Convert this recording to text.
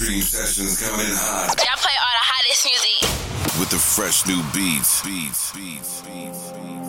Stream sessions coming hot Y'all play all the hottest music. with the fresh new beats. Beats, beats, beats, beats.